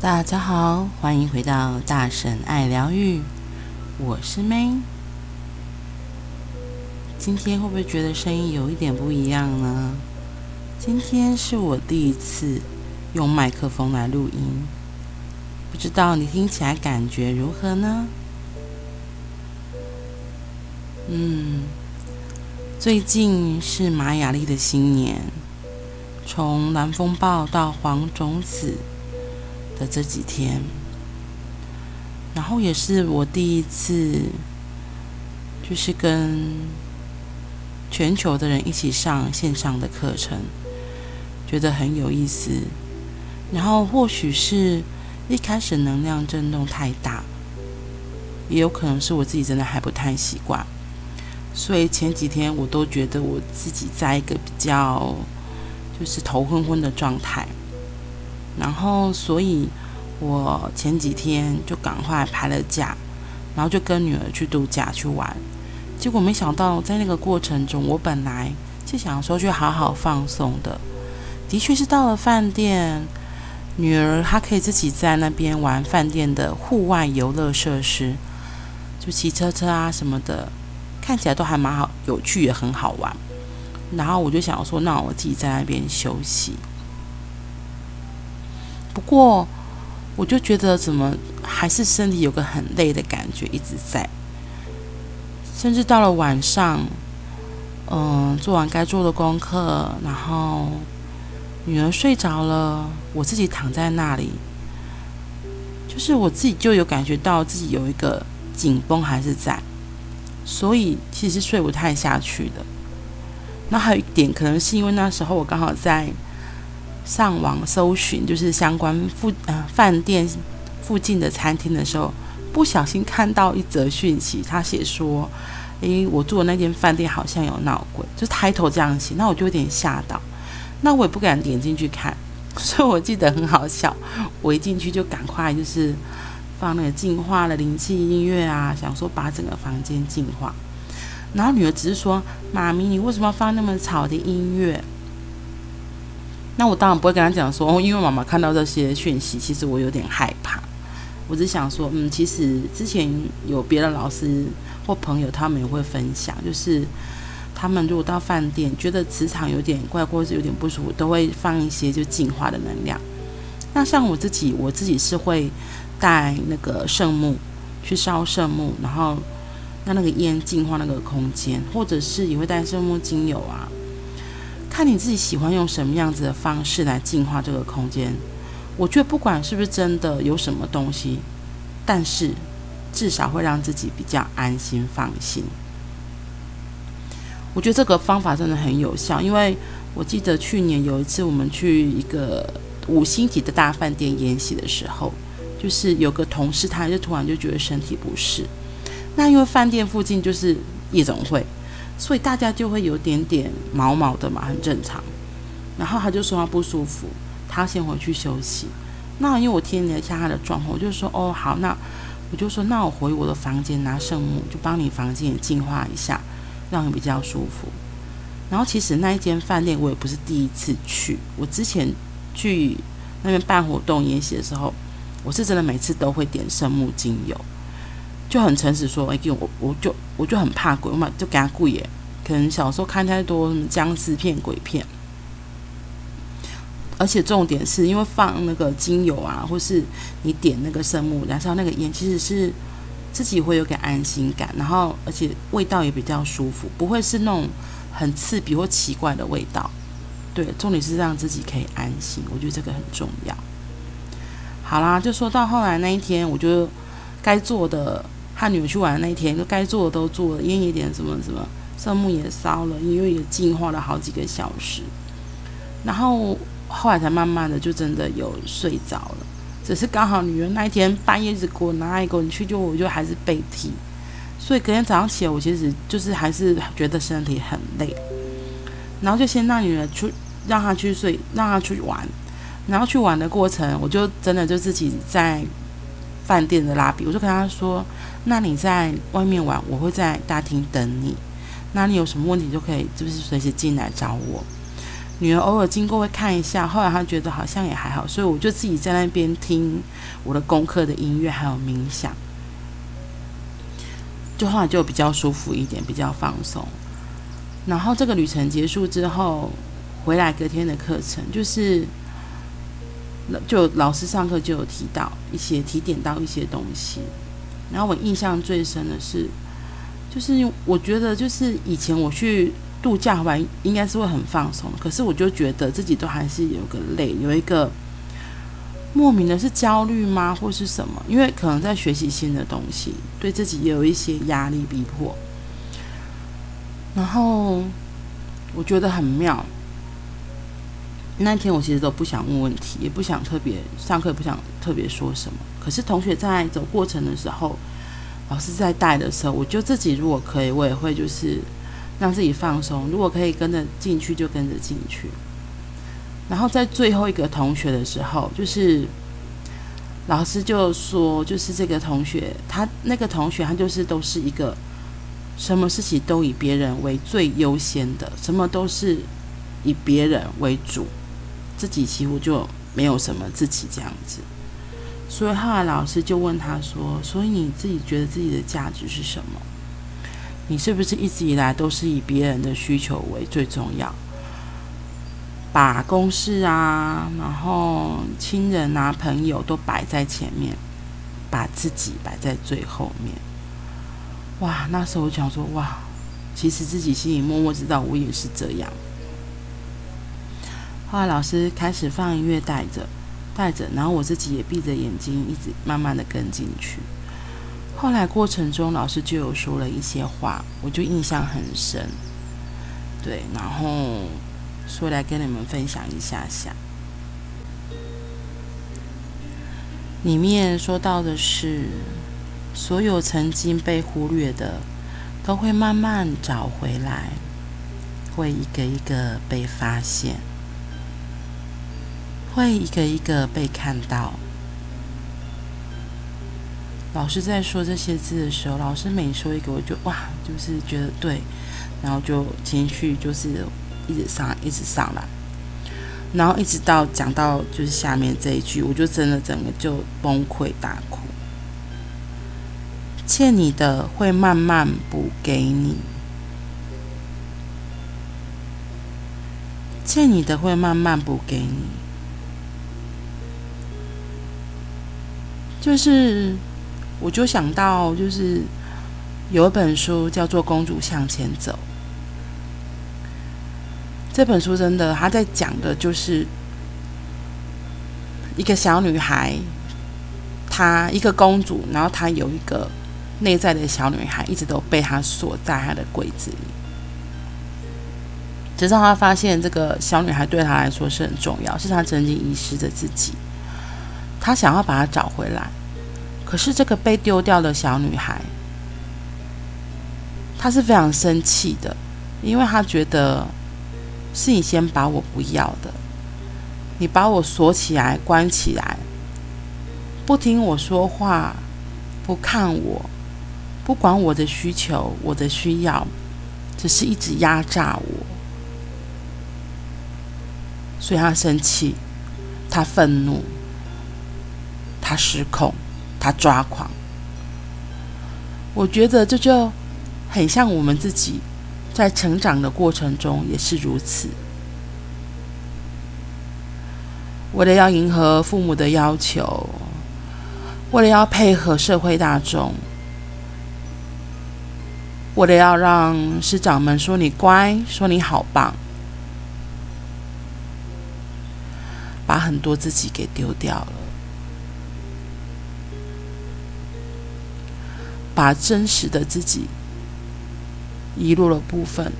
大家好，欢迎回到大神爱疗愈，我是 May。今天会不会觉得声音有一点不一样呢？今天是我第一次用麦克风来录音，不知道你听起来感觉如何呢？嗯，最近是玛雅历的新年，从蓝风暴到黄种子。的这几天，然后也是我第一次，就是跟全球的人一起上线上的课程，觉得很有意思。然后或许是一开始能量震动太大，也有可能是我自己真的还不太习惯，所以前几天我都觉得我自己在一个比较就是头昏昏的状态。然后，所以我前几天就赶快排了假，然后就跟女儿去度假去玩。结果没想到，在那个过程中，我本来就想说去好好放松的，的确是到了饭店，女儿她可以自己在那边玩饭店的户外游乐设施，就骑车车啊什么的，看起来都还蛮好，有趣也很好玩。然后我就想说，那我自己在那边休息。不过，我就觉得怎么还是身体有个很累的感觉一直在，甚至到了晚上，嗯，做完该做的功课，然后女儿睡着了，我自己躺在那里，就是我自己就有感觉到自己有一个紧绷还是在，所以其实睡不太下去的。那还有一点，可能是因为那时候我刚好在。上网搜寻就是相关附呃饭店附近的餐厅的时候，不小心看到一则讯息，他写说：“诶，我住的那间饭店好像有闹鬼。”就抬头这样写，那我就有点吓到，那我也不敢点进去看，所以我记得很好笑。我一进去就赶快就是放那个净化的灵气音乐啊，想说把整个房间净化。然后女儿只是说：“妈咪，你为什么要放那么吵的音乐？”那我当然不会跟他讲说，因为妈妈看到这些讯息，其实我有点害怕。我只想说，嗯，其实之前有别的老师或朋友，他们也会分享，就是他们如果到饭店觉得磁场有点怪，或者是有点不舒服，都会放一些就净化的能量。那像我自己，我自己是会带那个圣木去烧圣木，然后让那个烟净化那个空间，或者是也会带圣木精油啊。看你自己喜欢用什么样子的方式来净化这个空间。我觉得不管是不是真的有什么东西，但是至少会让自己比较安心放心。我觉得这个方法真的很有效，因为我记得去年有一次我们去一个五星级的大饭店研习的时候，就是有个同事他就突然就觉得身体不适，那因为饭店附近就是夜总会。所以大家就会有点点毛毛的嘛，很正常。然后他就说他不舒服，他先回去休息。那因为我听了一下他的状况，我就说哦好，那我就说那我回我的房间拿圣木，就帮你房间也净化一下，让你比较舒服。然后其实那一间饭店我也不是第一次去，我之前去那边办活动研习的时候，我是真的每次都会点圣木精油。就很诚实说，哎，给我，我就我就很怕鬼，我嘛就给他跪耶。可能小时候看太多什么僵尸片、鬼片，而且重点是因为放那个精油啊，或是你点那个圣木燃烧那个烟，其实是自己会有点安心感，然后而且味道也比较舒服，不会是那种很刺鼻或奇怪的味道。对，重点是让自己可以安心，我觉得这个很重要。好啦，就说到后来那一天，我就该做的。他女儿去玩的那一天，就该做的都做了，烟也点什么什么，圣木也烧了，因为也净化了好几个小时，然后后来才慢慢的就真的有睡着了。只是刚好女儿那一天半夜一直给我拿一个，你去就我就还是被踢，所以隔天早上起来，我其实就是还是觉得身体很累，然后就先让女儿去，让她去睡，让她去玩，然后去玩的过程，我就真的就自己在。饭店的拉比，我就跟他说：“那你在外面玩，我会在大厅等你。那你有什么问题就可以，就是随时进来找我。”女儿偶尔经过会看一下，后来她觉得好像也还好，所以我就自己在那边听我的功课的音乐，还有冥想，就后来就比较舒服一点，比较放松。然后这个旅程结束之后，回来隔天的课程就是，就老师上课就有提到一些提点到一些东西，然后我印象最深的是，就是我觉得就是以前我去。度假完应该是会很放松，可是我就觉得自己都还是有个累，有一个莫名的是焦虑吗，或是什么？因为可能在学习新的东西，对自己也有一些压力逼迫。然后我觉得很妙。那天我其实都不想问问题，也不想特别上课，也不想特别说什么。可是同学在走过程的时候，老师在带的时候，我就自己如果可以，我也会就是。让自己放松，如果可以跟着进去就跟着进去。然后在最后一个同学的时候，就是老师就说，就是这个同学，他那个同学他就是都是一个什么事情都以别人为最优先的，什么都是以别人为主，自己几乎就没有什么自己这样子。所以后来老师就问他说：“所以你自己觉得自己的价值是什么？”你是不是一直以来都是以别人的需求为最重要，把公事啊，然后亲人啊、朋友都摆在前面，把自己摆在最后面？哇，那时候我想说，哇，其实自己心里默默知道，我也是这样。后来老师开始放音乐，带着，带着，然后我自己也闭着眼睛，一直慢慢的跟进去。后来过程中，老师就有说了一些话，我就印象很深。对，然后说来跟你们分享一下下。里面说到的是，所有曾经被忽略的，都会慢慢找回来，会一个一个被发现，会一个一个被看到。老师在说这些字的时候，老师每说一个，我就哇，就是觉得对，然后就情绪就是一直上，一直上来，然后一直到讲到就是下面这一句，我就真的整个就崩溃大哭。欠你的会慢慢补给你，欠你的会慢慢补给你，就是。我就想到，就是有一本书叫做《公主向前走》。这本书真的，他在讲的就是一个小女孩，她一个公主，然后她有一个内在的小女孩，一直都被她锁在她的柜子里。直到她发现这个小女孩对她来说是很重要，是她曾经遗失的自己，他想要把她找回来。可是这个被丢掉的小女孩，她是非常生气的，因为她觉得是你先把我不要的，你把我锁起来、关起来，不听我说话，不看我，不管我的需求、我的需要，只是一直压榨我，所以她生气，她愤怒，他失控。他抓狂，我觉得这就很像我们自己在成长的过程中也是如此。为了要迎合父母的要求，为了要配合社会大众，为了要让师长们说你乖，说你好棒，把很多自己给丢掉了。把真实的自己遗落了部分，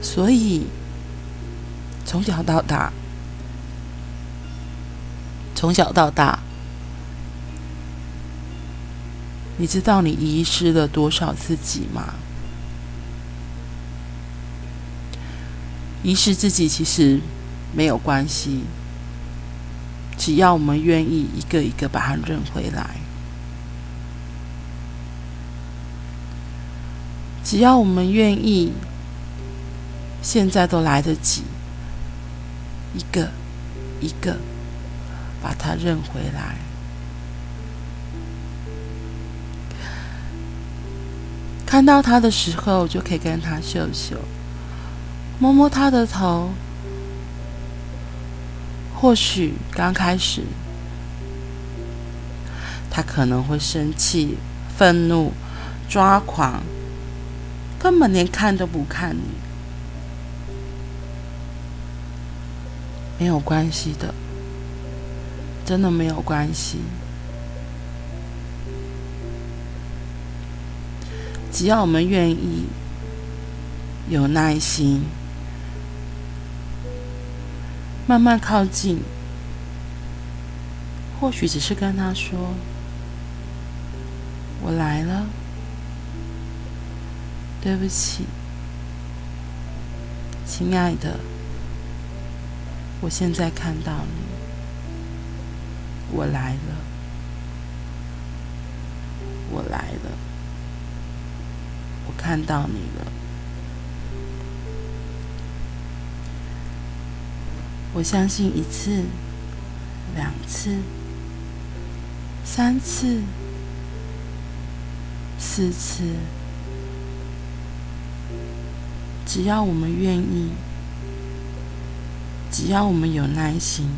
所以从小到大，从小到大，你知道你遗失了多少自己吗？遗失自己其实没有关系。只要我们愿意一个一个把它认回来，只要我们愿意，现在都来得及，一个一个把它认回来。看到他的时候，就可以跟他秀秀，摸摸他的头。或许刚开始，他可能会生气、愤怒、抓狂，根本连看都不看你。没有关系的，真的没有关系。只要我们愿意，有耐心。慢慢靠近，或许只是跟他说：“我来了，对不起，亲爱的，我现在看到你，我来了，我来了，我看到你了。”我相信一次、两次、三次、四次，只要我们愿意，只要我们有耐心，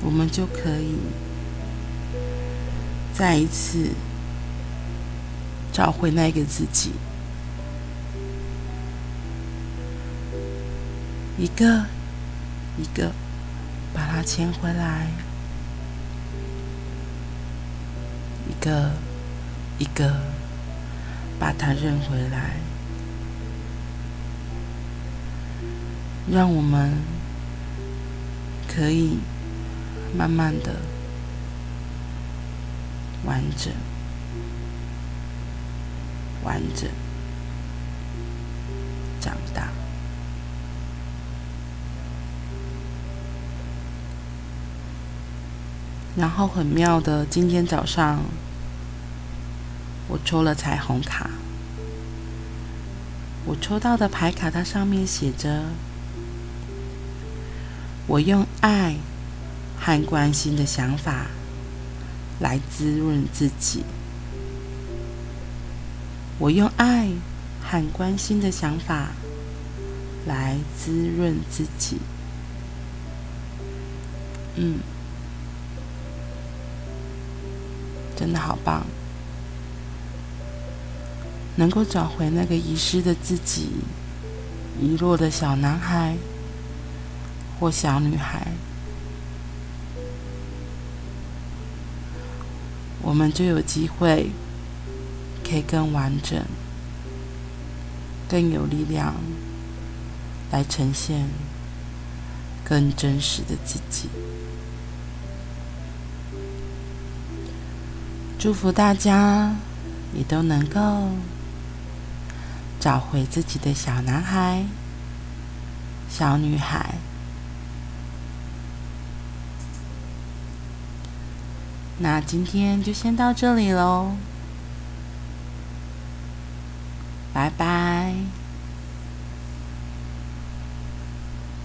我们就可以再一次找回那个自己。一个一个把它牵回来，一个一个把它认回来，让我们可以慢慢的完整，完整长大。然后很妙的，今天早上我抽了彩虹卡，我抽到的牌卡，它上面写着：“我用爱和关心的想法来滋润自己。我用爱和关心的想法来滋润自己。”嗯。真的好棒，能够找回那个遗失的自己，遗落的小男孩或小女孩，我们就有机会可以更完整、更有力量来呈现更真实的自己。祝福大家，也都能够找回自己的小男孩、小女孩。那今天就先到这里喽，拜拜。